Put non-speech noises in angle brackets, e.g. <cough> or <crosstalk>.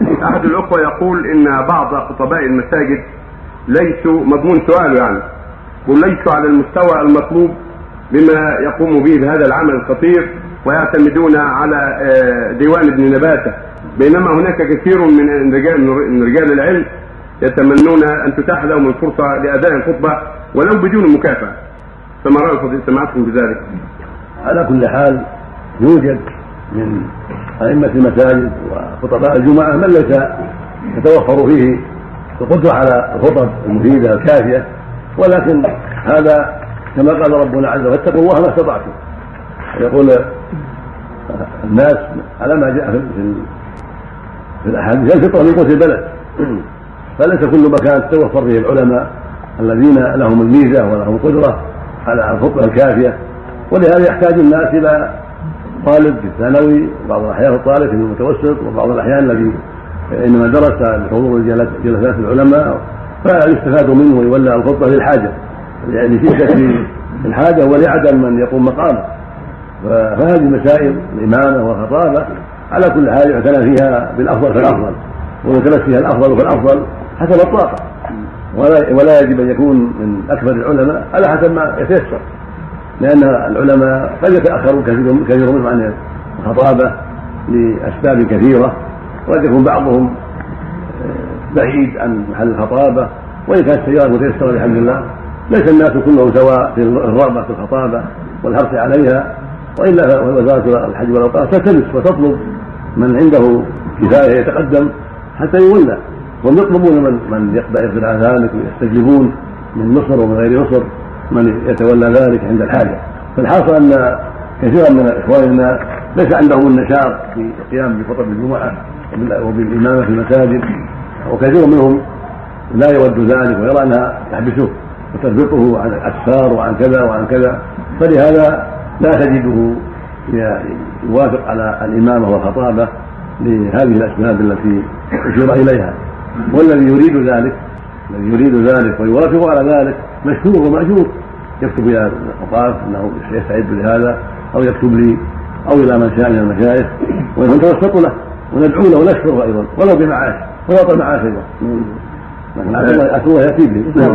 <laughs> احد الأخوة يقول إن بعض خطباء المساجد ليسوا مضمون سؤاله يعني. وليسوا على المستوى المطلوب بما يقوم به بهذا العمل الخطير ويعتمدون على آه، ديوان ابن نباته. بينما هناك كثير من رجال من رجال العلم يتمنون أن تتاح لهم الفرصة لأداء الخطبة ولو بدون مكافأة. فما رأي سماعتكم بذلك؟ على كل حال يوجد من أئمة المساجد وخطباء الجمعة من ليس يتوفر فيه القدرة على الخطب المفيدة الكافية ولكن هذا كما قال ربنا عز وجل فاتقوا الله ما استطعتم. يقول الناس على ما جاء في في الأحاديث الفطره من قوت البلد. فليس كل مكان تتوفر فيه العلماء الذين لهم الميزة ولهم القدرة على الخطبة الكافية. ولهذا يحتاج الناس إلى طالب في الثانوي وبعض الأحيان الطالب في المتوسط وبعض الأحيان الذي إنما درس لحضور جلسات العلماء فيستفاد منه ويولى الخطبه للحاجة. يعني في شكل الحاجة ولعدم من يقوم مقامه. فهذه مسائل الإمامة والخطابة على كل حال يعتنى فيها بالأفضل فالأفضل ويدرس فيها الأفضل فالأفضل حسب الطاقة. ولا ولا يجب أن يكون من أكبر العلماء على حسب ما يتيسر. لأن العلماء قد يتاخر كثير منهم عن الخطابة لأسباب كثيرة وقد يكون بعضهم بعيد عن محل الخطابة وإن كانت السيارة متيسرة بحمد الله ليس الناس كلهم سواء في الرغبة في الخطابة والحرص عليها وإلا وزاره الحج والأوقاف تلتمس وتطلب من عنده كفاية يتقدم حتى يولى. هم يطلبون من من على ذلك ويستجيبون من مصر ومن غير مصر. من يتولى ذلك عند الحاجة. فالحاصل أن كثيرا من إخواننا ليس عندهم النشاط في القيام بخطب الجمعة وبالإمامة في المساجد وكثير منهم لا يود ذلك ويرى أنها تحبسه وتربطه عن الأسفار وعن كذا وعن كذا. فلهذا لا تجده يوافق على الإمامة والخطابة لهذه الأسباب التي أشير إليها. والذي يريد ذلك الذي يريد ذلك ويوافق على ذلك مشكور ومأجور. يكتب إلى الخطاب أنه يستعد لهذا أو يكتب لي أو إلى من شاء من المشايخ. ونتوسط له وندعو له ونشكره أيضا ولو بمعاش ولو بمعاش أيضا. لكن الله ياتي به